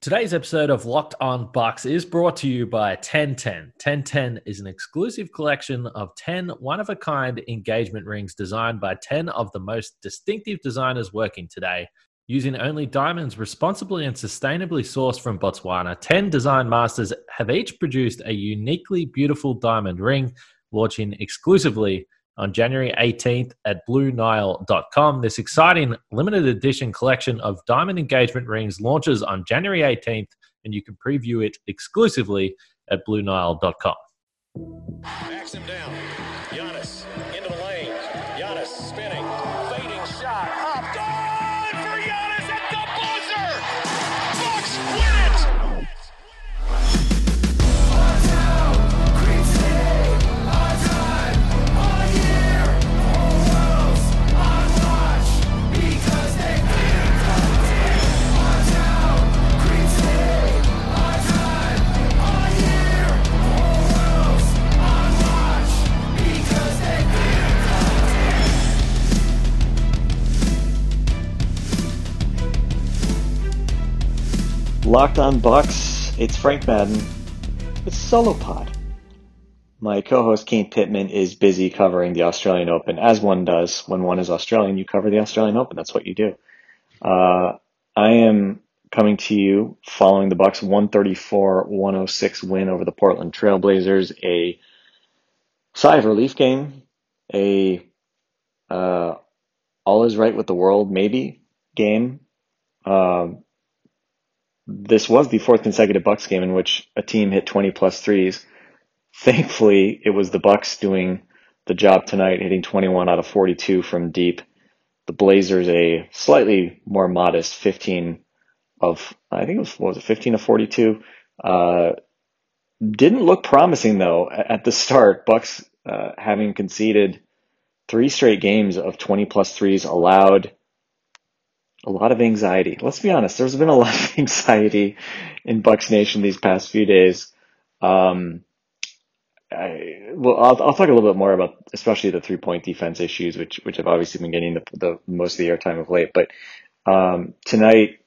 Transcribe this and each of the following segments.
Today's episode of Locked On Bucks is brought to you by 1010. 1010 is an exclusive collection of 10 one of a kind engagement rings designed by 10 of the most distinctive designers working today. Using only diamonds responsibly and sustainably sourced from Botswana, 10 design masters have each produced a uniquely beautiful diamond ring, launching exclusively on January 18th at BlueNile.com. This exciting limited edition collection of diamond engagement rings launches on January 18th, and you can preview it exclusively at BlueNile.com. Backs him down. Locked on Bucks, it's Frank Madden. It's solo pod. My co-host Kane Pitman is busy covering the Australian Open, as one does when one is Australian. You cover the Australian Open. That's what you do. Uh, I am coming to you following the Bucks 134-106 win over the Portland Trailblazers. A sigh of relief game. A uh, all is right with the world maybe game. Um, this was the fourth consecutive Bucks game in which a team hit 20 plus threes. Thankfully, it was the Bucks doing the job tonight, hitting 21 out of 42 from deep. The Blazers a slightly more modest 15 of I think it was was it 15 of 42. Uh, didn't look promising though at the start. Bucks uh, having conceded three straight games of 20 plus threes allowed a lot of anxiety. Let's be honest, there's been a lot of anxiety in Bucks Nation these past few days. Um, I, well, I'll, I'll talk a little bit more about especially the three point defense issues, which which have obviously been getting the, the most of the airtime of late. But um, tonight,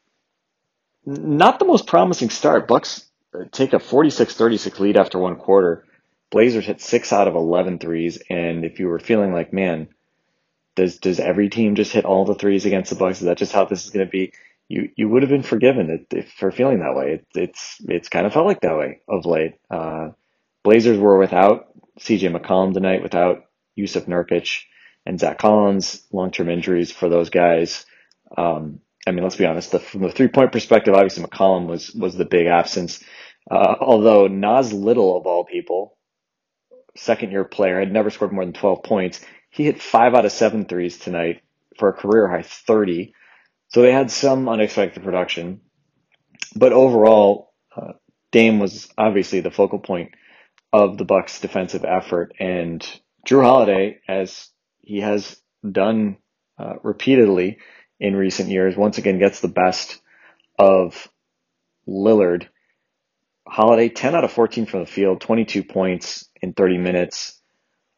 not the most promising start. Bucks take a 46-36 lead after one quarter. Blazers hit six out of 11 threes, and if you were feeling like, man, does does every team just hit all the threes against the Bucks? Is that just how this is going to be? You you would have been forgiven if, for feeling that way. It, it's it's kind of felt like that way of late. Uh, Blazers were without C.J. McCollum tonight, without Jusuf Nurkic and Zach Collins, long term injuries for those guys. Um, I mean, let's be honest. The, from the three point perspective, obviously McCollum was was the big absence. Uh, although Nas Little of all people, second year player, had never scored more than 12 points. He hit five out of seven threes tonight for a career high 30. So they had some unexpected production. But overall, uh, Dame was obviously the focal point of the Bucks defensive effort and Jrue Holiday, as he has done uh, repeatedly in recent years, once again gets the best of Lillard. Holiday, 10 out of 14 from the field, 22 points in 30 minutes.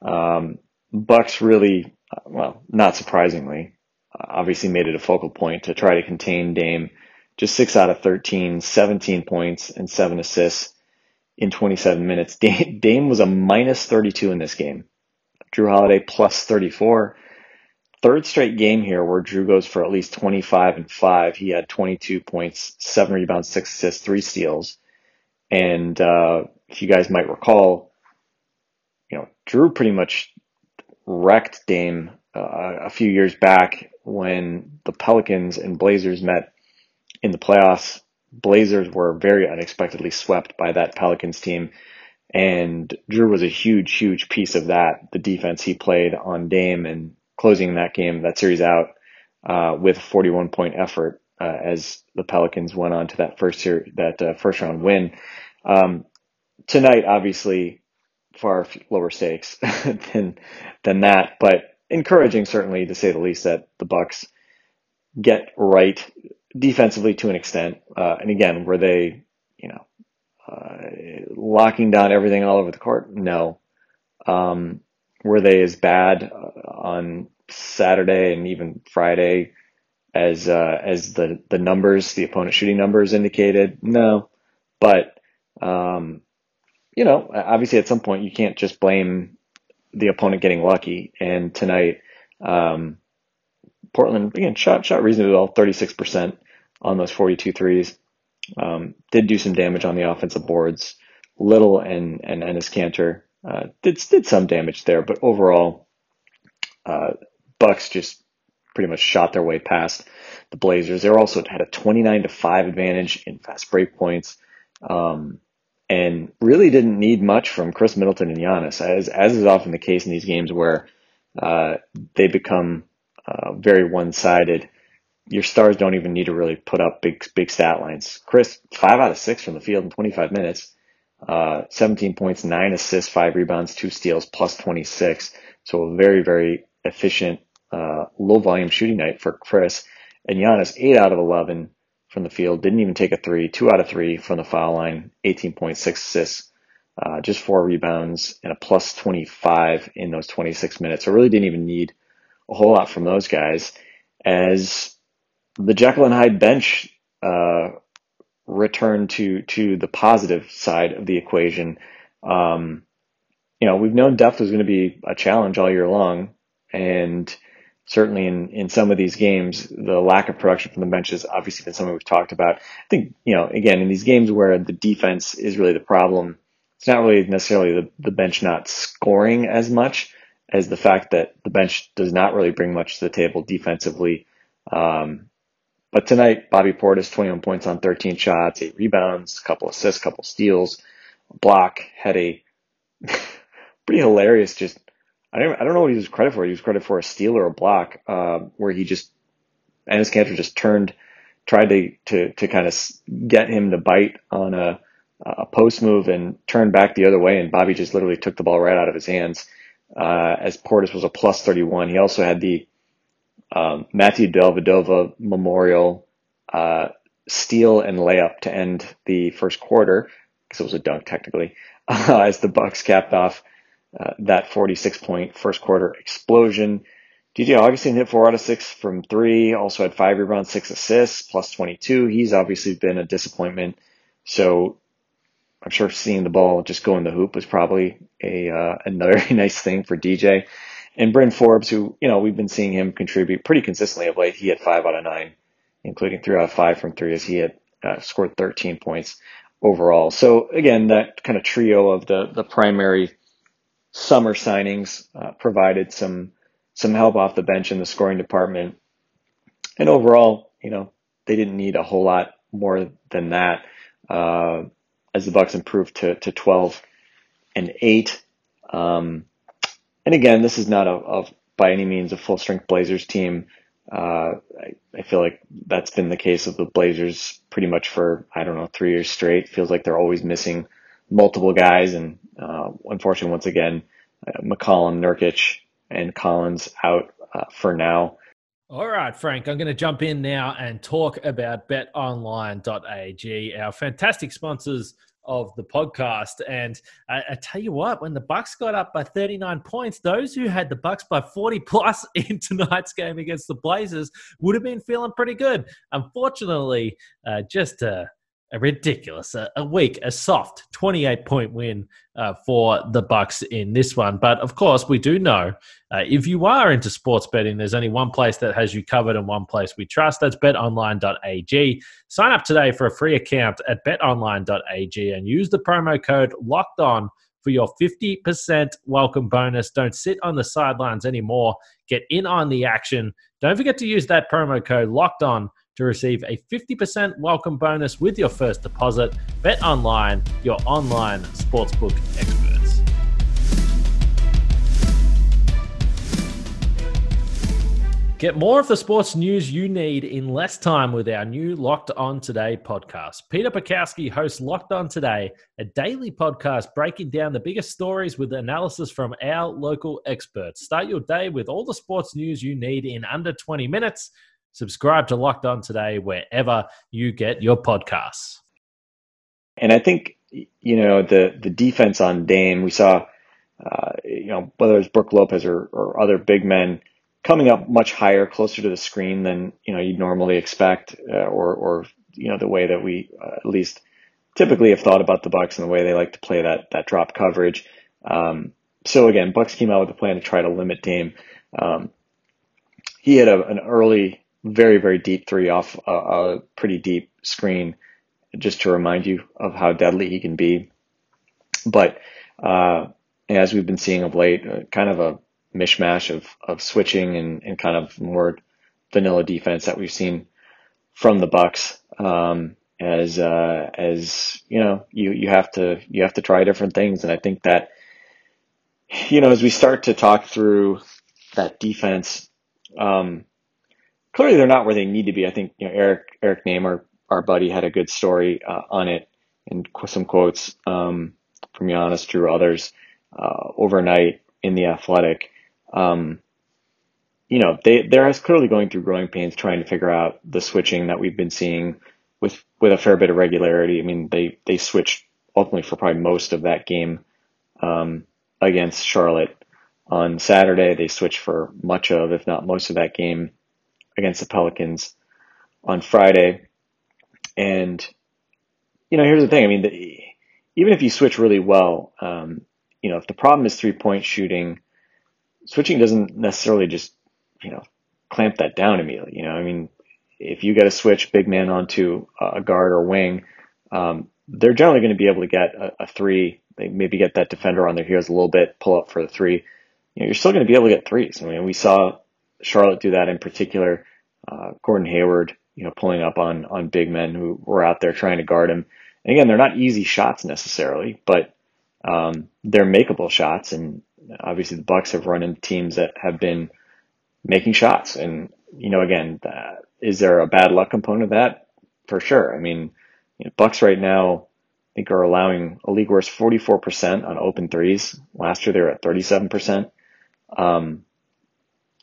Um, Bucks really, well, not surprisingly, obviously made it a focal point to try to contain Dame. Just six out of 13, 17 points and seven assists in 27 minutes. Dame was a minus 32 in this game. Jrue Holiday plus 34. Third straight game here where Jrue goes for at least 25 and 5. He had 22 points, 7 rebounds, 6 assists, 3 steals. And uh, if you guys might recall, you know, Jrue pretty much wrecked Dame uh, a few years back when the Pelicans and Blazers met in the playoffs. Blazers were very unexpectedly swept by that Pelicans team. And Jrue was a huge, huge piece of that. The defense he played on Dame and closing that game, that series out uh, with a 41 point effort uh, as the Pelicans went on to that first that uh, first round win. Um, tonight, obviously, far lower stakes than than that, but encouraging certainly to say the least that the Bucks get right defensively to an extent. Uh, and again, were they, you know, uh, locking down everything all over the court? No. Um, were they as bad uh, on Saturday and even Friday? as uh, as the the numbers, the opponent shooting numbers indicated. No, but um, you know, obviously at some point you can't just blame the opponent getting lucky. And tonight, um, Portland again shot shot reasonably well, 36% on those 42 threes. Um, did do some damage on the offensive boards. Little and and Enes Kanter uh, did did some damage there, but overall, uh, Bucks just pretty much shot their way past the Blazers. They also had a 29 to five advantage in fast break points. Um, and really didn't need much from Khris Middleton and Giannis, as as is often the case in these games where uh, they become uh, very one sided. Your stars don't even need to really put up big big stat lines. Khris, five out of six from the field in 25 minutes, uh, 17 points, nine assists, five rebounds, two steals, plus 26. So a very very efficient uh, low volume shooting night for Khris And Giannis, eight out of 11 from the field, didn't even take a three, two out of three from the foul line, 18.6 assists, uh, just four rebounds, and a plus 25 in those 26 minutes. So really didn't even need a whole lot from those guys. As the Jekyll and Hyde bench uh, returned to to the positive side of the equation, um, you know we've known depth was going to be a challenge all year long, and certainly in, in some of these games, the lack of production from the bench has obviously been something we've talked about. I think, you know, again, in these games where the defense is really the problem, it's not really necessarily the, the bench not scoring as much as the fact that the bench does not really bring much to the table defensively. Um, but tonight, Bobby Portis, 21 points on 13 shots, eight rebounds, a couple assists, couple steals, block, had a pretty hilarious just I don't, I don't know what he was credit for. He was credit for a steal or a block, uh, where he just, Enes Kanter just turned, tried to, to, to kind of get him to bite on a, a post move and turned back the other way. And Bobby just literally took the ball right out of his hands, uh, as Portis was a plus 31. He also had the, um, Matthew Dellavedova Memorial, uh, steal and layup to end the first quarter, because it was a dunk technically, uh, as the Bucks capped off uh, that 46 point first quarter explosion. DJ Augustin hit four out of six from three, also had five rebounds, six assists, plus 22. He's obviously been a disappointment. So I'm sure seeing the ball just go in the hoop was probably a, uh, another nice thing for DJ. And Bryn Forbes, who, you know, we've been seeing him contribute pretty consistently of late. He had five out of nine, including three out of five from three as he had uh, scored 13 points overall. So again, that kind of trio of the, the primary summer signings uh, provided some some help off the bench in the scoring department. And overall, you know, they didn't need a whole lot more than that uh, as the Bucks improved to to 12 and eight. Um, and again, this is not a, a, by any means a full strength Blazers team. Uh, I, I, feel like that's been the case of the Blazers pretty much for I don't know three years straight. Feels like they're always missing multiple guys, and uh, unfortunately, once again, uh, McCollum, Nurkic, and Collins out uh, for now. All right, Frank, I'm going to jump in now and talk about betonline.ag, our fantastic sponsors of the podcast. And I, I, tell you what, when the Bucks got up by 39 points, those who had the Bucks by 40 plus in tonight's game against the Blazers would have been feeling pretty good. Unfortunately, uh, just uh, a ridiculous, a, a weak, a soft 28 point win uh, for the Bucks in this one. But of course, we do know uh, if you are into sports betting, there's only one place that has you covered and one place we trust. That's betonline.ag. Sign up today for a free account at betonline.ag and use the promo code locked on for your 50% welcome bonus. Don't sit on the sidelines anymore. Get in on the action. Don't forget to use that promo code locked on to receive a 50% welcome bonus with your first deposit. Bet online, your online sportsbook experts. Get more of the sports news you need in less time with our new Locked On Today podcast. Peter Bukowski hosts Locked On Today, a daily podcast breaking down the biggest stories with analysis from our local experts. Start your day with all the sports news you need in under 20 minutes. Subscribe to Locked On today wherever you get your podcasts. And I think you know the the defense on Dame. We saw, uh, you know, whether it's Brook Lopez or, or other big men coming up much higher, closer to the screen than you know you'd normally expect, uh, or or you know the way that we uh, at least typically have thought about the Bucks and the way they like to play that that drop coverage. Um, so again, Bucks came out with a plan to try to limit Dame. Um, he had a, an early, very very deep three off a, a pretty deep screen, just to remind you of how deadly he can be. But uh, as we've been seeing of late, uh, kind of a mishmash of of switching and, and kind of more vanilla defense that we've seen from the Bucks. Um, as uh, as you know, you you have to you have to try different things, and I think that you know as we start to talk through that defense, um, clearly they're not where they need to be. I think you know Eric Eric Nehm, our buddy, had a good story uh, on it and some quotes um, from Giannis, Jrue, others uh, overnight in the Athletic. Um, you know, they they're clearly going through growing pains trying to figure out the switching that we've been seeing with with a fair bit of regularity. I mean, they they switched ultimately for probably most of that game um, against Charlotte on Saturday. They switched for much of, if not most of that game against the Pelicans on Friday. And you know, here's the thing. I mean, the, even if you switch really well, um, you know, if the problem is three point shooting, switching doesn't necessarily just you know clamp that down immediately. You know, I mean, if you get a switch big man onto a guard or wing, um, they're generally going to be able to get a, a, three. They maybe get that defender on their heels a little bit, pull up for the three. You know, you're still going to be able to get threes. I mean, we saw Charlotte do that in particular. Uh, Gordon Hayward, you know, pulling up on on big men who were out there trying to guard him. And again, they're not easy shots necessarily, but um, they're makeable shots. And obviously, the Bucks have run into teams that have been making shots. And you know, again, uh, is there a bad luck component of that? For sure. I mean, you know, Bucks right now, I think are allowing a league worst 44% on open threes. Last year they were at 37%. Um,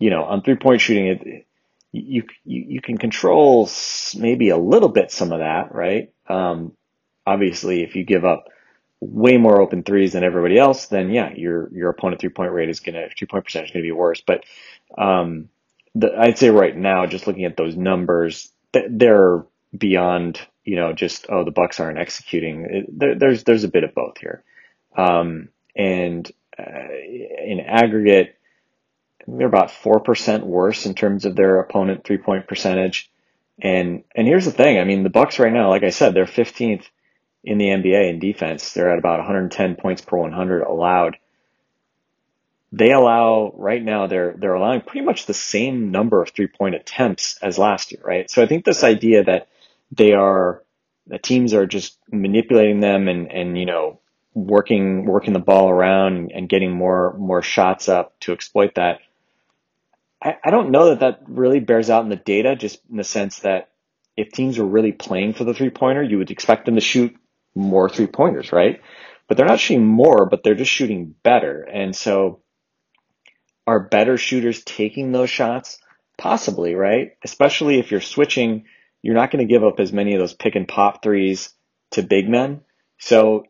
you know, on three point shooting, it, you, you, you can control maybe a little bit some of that, right? Um, obviously if you give up way more open threes than everybody else, then yeah, your, your opponent three point rate is going to, three point percentage is to be worse. But, um, the, I'd say right now, just looking at those numbers, they're beyond you know just oh the Bucks aren't executing. It, there, there's there's a bit of both here, um, and uh, in aggregate, they're about four percent worse in terms of their opponent three point percentage. And and here's the thing, I mean the Bucks right now, like I said, they're 15th in the NBA in defense. They're at about 110 points per 100 allowed they allow right now they're they're allowing pretty much the same number of three point attempts as last year, right? So I think this idea that they are the teams are just manipulating them and and you know working working the ball around and getting more more shots up to exploit that. I, I don't know that that really bears out in the data, just in the sense that if teams are really playing for the three pointer, you would expect them to shoot more three pointers, right? But they're not shooting more, but they're just shooting better. And so are better shooters taking those shots? Possibly, right? Especially if you're switching, you're not going to give up as many of those pick and pop threes to big men. So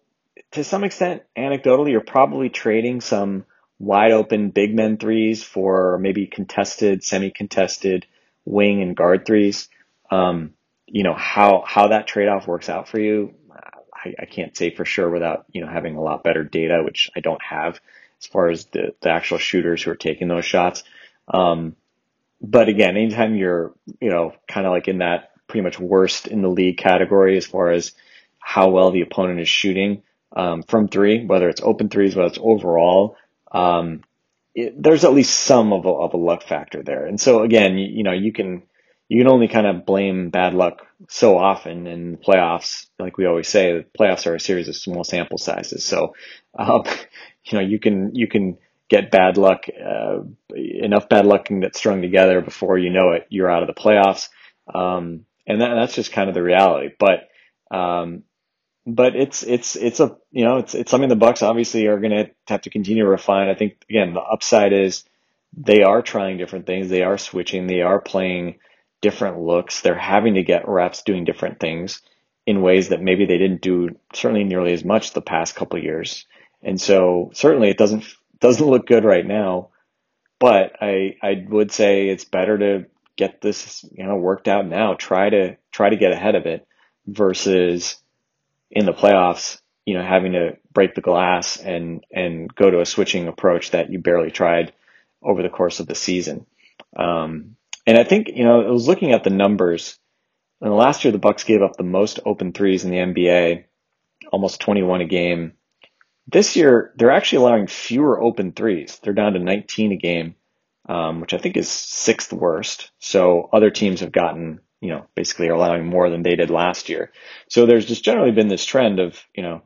to some extent, anecdotally, you're probably trading some wide open big men threes for maybe contested, semi contested wing and guard threes. Um, you know, how, how that trade off works out for you, I, I, can't say for sure without, you know, having a lot better data, which I don't have as far as the, the actual shooters who are taking those shots. Um, but again, anytime you're, you know, kind of like in that pretty much worst in the league category as far as how well the opponent is shooting um, from three, whether it's open threes, whether it's overall, um, it, there's at least some of a, of a luck factor there. And so again, you, you know, you can you can only kind of blame bad luck so often in the playoffs. Like we always say, the playoffs are a series of small sample sizes. So, um, you know, you can, you can get bad luck, uh, enough bad luck can get strung together before you know it, you're out of the playoffs. Um, and that, that's just kind of the reality. But, um, but it's, it's, it's a, you know, it's, it's something the Bucks obviously are going to have to continue to refine. I think again, the upside is they are trying different things. They are switching. They are playing different looks. They're having to get reps doing different things in ways that maybe they didn't do certainly nearly as much the past couple years. And so certainly it doesn't doesn't look good right now. but I I would say it's better to get this you know worked out now. Try to try to get ahead of it versus in the playoffs, you know, having to break the glass and and go to a switching approach that you barely tried over the course of the season. Um, and I think you know I was looking at the numbers. And last year, the Bucks gave up the most open threes in the NBA, almost 21 a game. This year, they're actually allowing fewer open threes. They're down to 19 a game, um, which I think is sixth worst. So other teams have gotten, you know, basically are allowing more than they did last year. So there's just generally been this trend of, you know,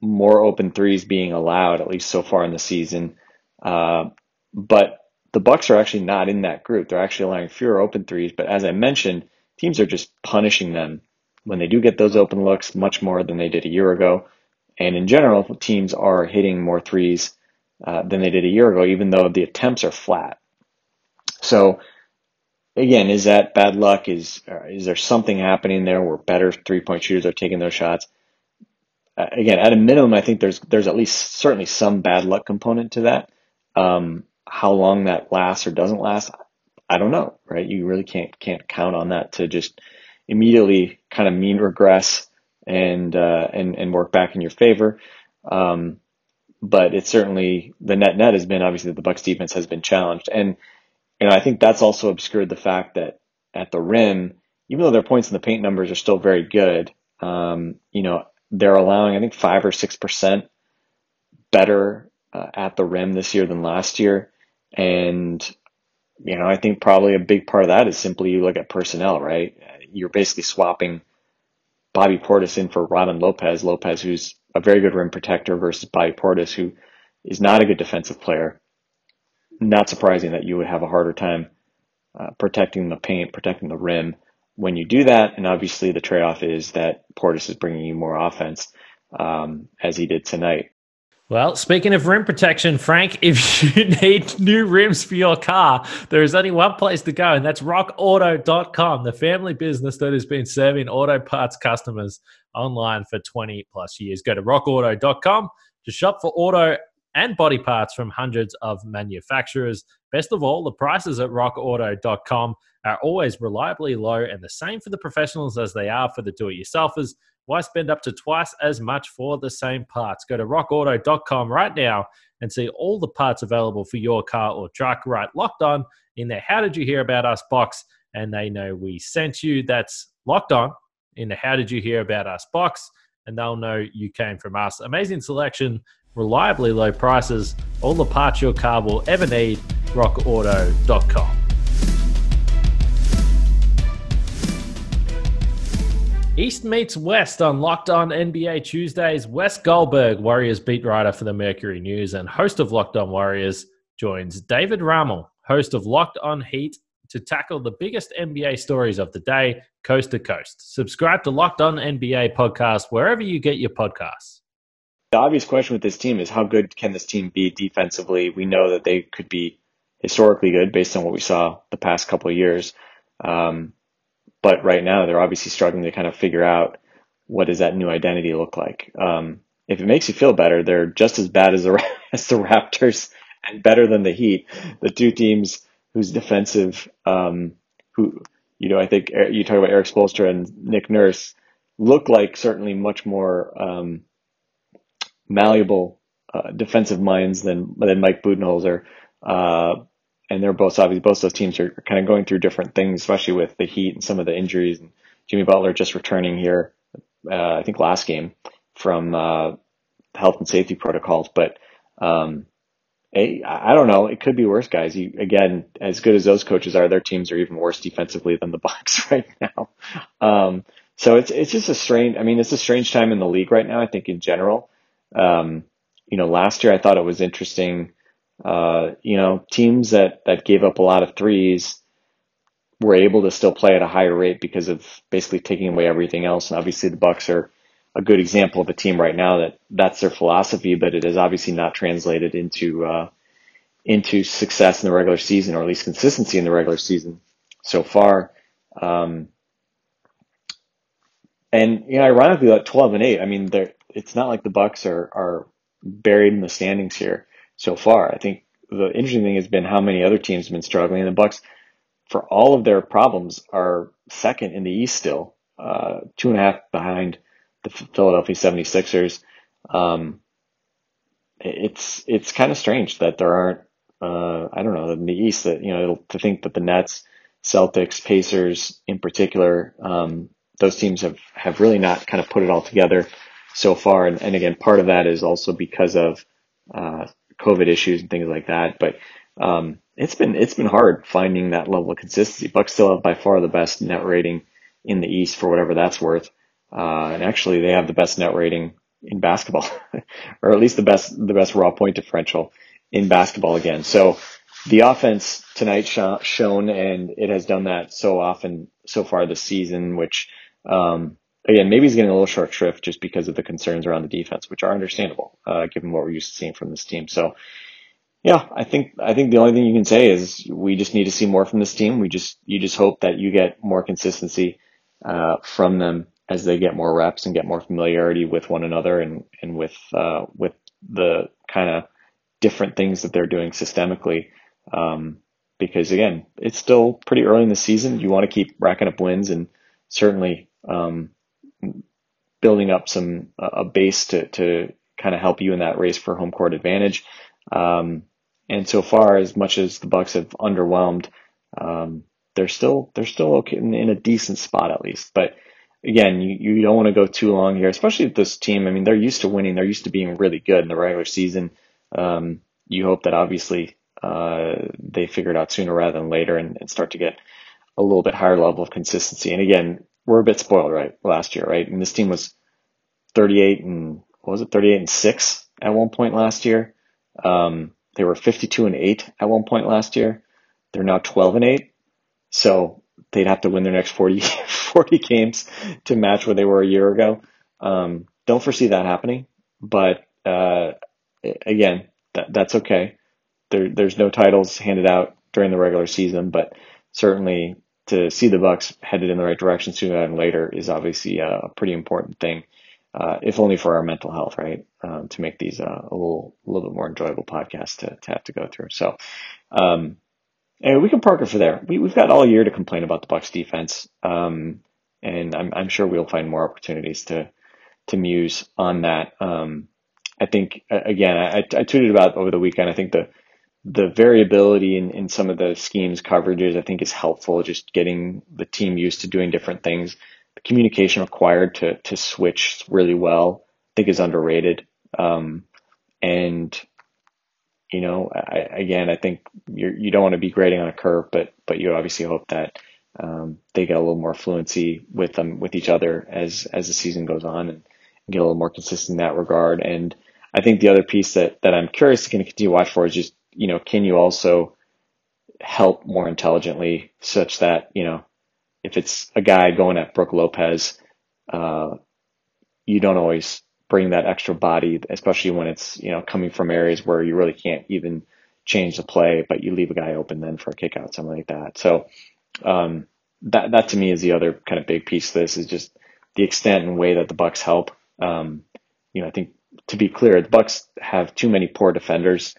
more open threes being allowed, at least so far in the season. Uh, but the Bucks are actually not in that group. They're actually allowing fewer open threes. But as I mentioned, teams are just punishing them when they do get those open looks much more than they did a year ago. And in general, teams are hitting more threes uh, than they did a year ago, even though the attempts are flat. So again, is that bad luck? Is uh, is there something happening there where better three point shooters are taking those shots? Uh, again, at a minimum, I think there's there's at least certainly some bad luck component to that. Um, how long that lasts or doesn't last, I don't know, right? You really can't can't count on that to just immediately kind of mean regress and uh, and and work back in your favor. Um, but it's certainly the net net has been obviously the Bucks defense has been challenged, and know I think that's also obscured the fact that at the rim, even though their points in the paint numbers are still very good, um, you know they're allowing I think five or six percent better uh, at the rim this year than last year, and you know I think probably a big part of that is simply you look at personnel, right? You're basically swapping Bobby Portis in for Robin Lopez. Lopez, who's a very good rim protector, versus Bobby Portis, who is not a good defensive player. Not surprising that you would have a harder time uh, protecting the paint, protecting the rim when you do that. And obviously, the trade off is that Portis is bringing you more offense, um, as he did tonight. Well, speaking of rim protection, Frank, if you need new rims for your car, there is only one place to go, and that's rockauto.com, the family business that has been serving auto parts customers online for 20 plus years. Go to rockauto.com to shop for auto and body parts from hundreds of manufacturers. Best of all, the prices at rockauto.com are always reliably low and the same for the professionals as they are for the do it yourselfers. Why spend up to twice as much for the same parts? Go to rockauto.com right now and see all the parts available for your car or truck right locked on in there. How did you hear about us box? And they know we sent you. That's locked on in the How Did You Hear About Us box. And they'll know you came from us. Amazing selection, reliably low prices, all the parts your car will ever need. RockAuto.com. East meets West on Locked On NBA Tuesdays. Wes Goldberg, Warriors beat writer for the Mercury News and host of Locked On Warriors, joins David Ramil, host of Locked On Heat, to tackle the biggest NBA stories of the day, coast to coast. Subscribe to Locked On NBA podcast wherever you get your podcasts. The obvious question with this team is how good can this team be defensively? We know that they could be historically good based on what we saw the past couple of years. Um, but right now, they're obviously struggling to kind of figure out what does that new identity look like. Um, if it makes you feel better, they're just as bad as the as the Raptors and better than the Heat, the two teams whose defensive, um, who you know, I think you talk about Erik Spoelstra and Nick Nurse look like certainly much more um, malleable uh, defensive minds than than Mike Budenholzer. Uh, and they're both obviously both those teams are kind of going through different things, especially with the Heat and some of the injuries. And Jimmy Butler just returning here, uh, I think last game from uh, health and safety protocols. But um, I, don't know. It could be worse, guys. You again, as good as those coaches are, their teams are even worse defensively than the Bucks right now. Um, so it's it's just a strange. I mean, it's a strange time in the league right now. I think in general. Um, you know, last year I thought it was interesting uh, you know, teams that, that gave up a lot of threes were able to still play at a higher rate because of basically taking away everything else. And obviously the Bucks are a good example of a team right now that that's their philosophy, but it is obviously not translated into, uh, into success in the regular season, or at least consistency in the regular season so far. Um, and you know, ironically, like twelve and eight. I mean, they're it's not like the Bucks are are buried in the standings here so far. I think the interesting thing has been how many other teams have been struggling. And the Bucks, for all of their problems, are second in the East still, uh, two and a half behind the Philadelphia 76ers. Um, it's it's kind of strange that there aren't uh, I don't know in the East that you know to think that the Nets, Celtics, Pacers in particular, um, those teams have have really not kind of put it all together so far. And, and again, part of that is also because of uh, COVID issues and things like that. But um, it's been it's been hard finding that level of consistency. Bucks still have by far the best net rating in the East for whatever that's worth. Uh, and actually, they have the best net rating in basketball, or at least the best the best raw point differential in basketball again. So the offense tonight sh- shown, and it has done that so often so far this season, which um, again, maybe he's getting a little short shrift just because of the concerns around the defense, which are understandable, uh, given what we're used to seeing from this team. So, yeah, I think I think the only thing you can say is we just need to see more from this team. We just you just hope that you get more consistency uh, from them as they get more reps and get more familiarity with one another and and with uh, with the kind of different things that they're doing systemically. Um, because again, it's still pretty early in the season. You want to keep racking up wins and certainly um, building up some a base to to kind of help you in that race for home court advantage. Um, and so far, as much as the Bucks have underwhelmed, um, they're still they're still okay in, in, a decent spot at least. But again, you, you don't want to go too long here, especially with this team. I mean, they're used to winning. They're used to being really good in the regular season. Um, you hope that obviously uh, they figure it out sooner rather than later and, and start to get a little bit higher level of consistency. And again, we're a bit spoiled, right? Last year, right? And this team was 38 and what was it? 38 and six at one point last year. Um, they were 52 and eight at one point last year. They're now 12 and eight. So they'd have to win their next 40, 40 games to match where they were a year ago. Um, don't foresee that happening, but, uh, again, that, that's okay. There, there's no titles handed out during the regular season, but certainly to see the Bucks headed in the right direction sooner than later is obviously a pretty important thing, uh, if only for our mental health, right? Um, to make these uh, a little a little bit more enjoyable podcasts to, to have to go through. So, um, and we can park it for there. We, we've got all year to complain about the Bucks defense, um, and I'm I'm sure we'll find more opportunities to to muse on that. Um, I think again, I, I tweeted about over the weekend. I think the the variability in, in some of the schemes coverages, I think is helpful. Just getting the team used to doing different things. The communication required to, to switch really well, I think is underrated. Um, and, you know, I, again, I think you're, you don't want to be grading on a curve, but, but you obviously hope that, um, they get a little more fluency with them, with each other as, as the season goes on and get a little more consistent in that regard. And I think the other piece that, that I'm curious to continue to watch for is just you know, can you also help more intelligently such that, you know, if it's a guy going at Brook Lopez, uh, you don't always bring that extra body, especially when it's, you know, coming from areas where you really can't even change the play, but you leave a guy open then for a kick out, something like that. So, um, that, that to me is the other kind of big piece of this is just the extent and way that the Bucks help. Um, you know, I think to be clear, the Bucks have too many poor defenders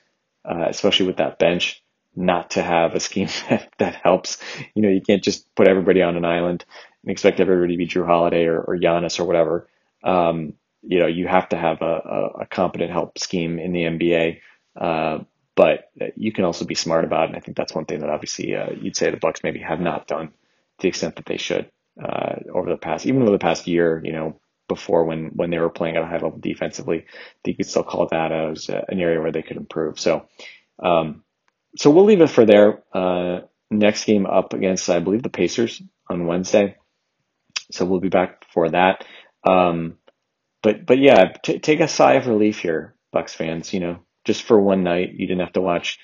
uh, especially with that bench, not to have a scheme that, that helps. You know, you can't just put everybody on an island and expect everybody to be Jrue Holiday or, or Giannis or whatever. Um, you know, you have to have a, a, a competent help scheme in the NBA. Uh, but you can also be smart about it. And I think that's one thing that obviously uh, you'd say the Bucks maybe have not done to the extent that they should uh, over the past, even over the past year. You know, before when when they were playing at a high level defensively. you could still call that as an area where they could improve. So, um, so we'll leave it for there. Uh, next game up against I believe the Pacers on Wednesday. So we'll be back for that. Um, but but yeah, t- take a sigh of relief here, Bucks fans. You know, just for one night, you didn't have to watch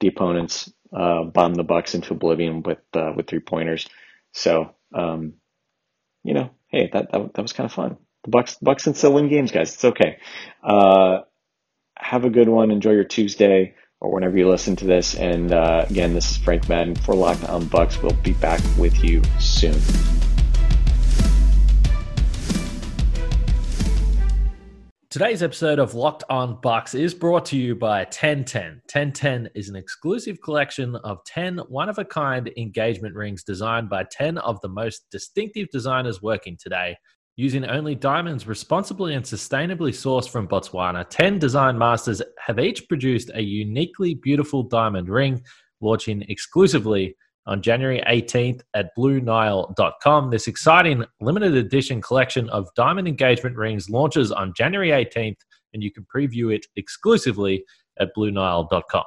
the opponents uh, bomb the Bucks into oblivion with uh, with three pointers. So um, you know, hey, that, that that was kind of fun. The Bucks, Bucks can still win games, guys. It's okay. Uh, have a good one. Enjoy your Tuesday or whenever you listen to this. And uh, again, this is Frank Madden for Locked On Bucks. We'll be back with you soon. Today's episode of Locked On Bucks is brought to you by 1010. 1010 is an exclusive collection of 10 one of a kind engagement rings designed by 10 of the most distinctive designers working today. Using only diamonds responsibly and sustainably sourced from Botswana, 10 design masters have each produced a uniquely beautiful diamond ring, launching exclusively on January 18th at BlueNile.com. This exciting limited edition collection of diamond engagement rings launches on January 18th, and you can preview it exclusively at BlueNile.com.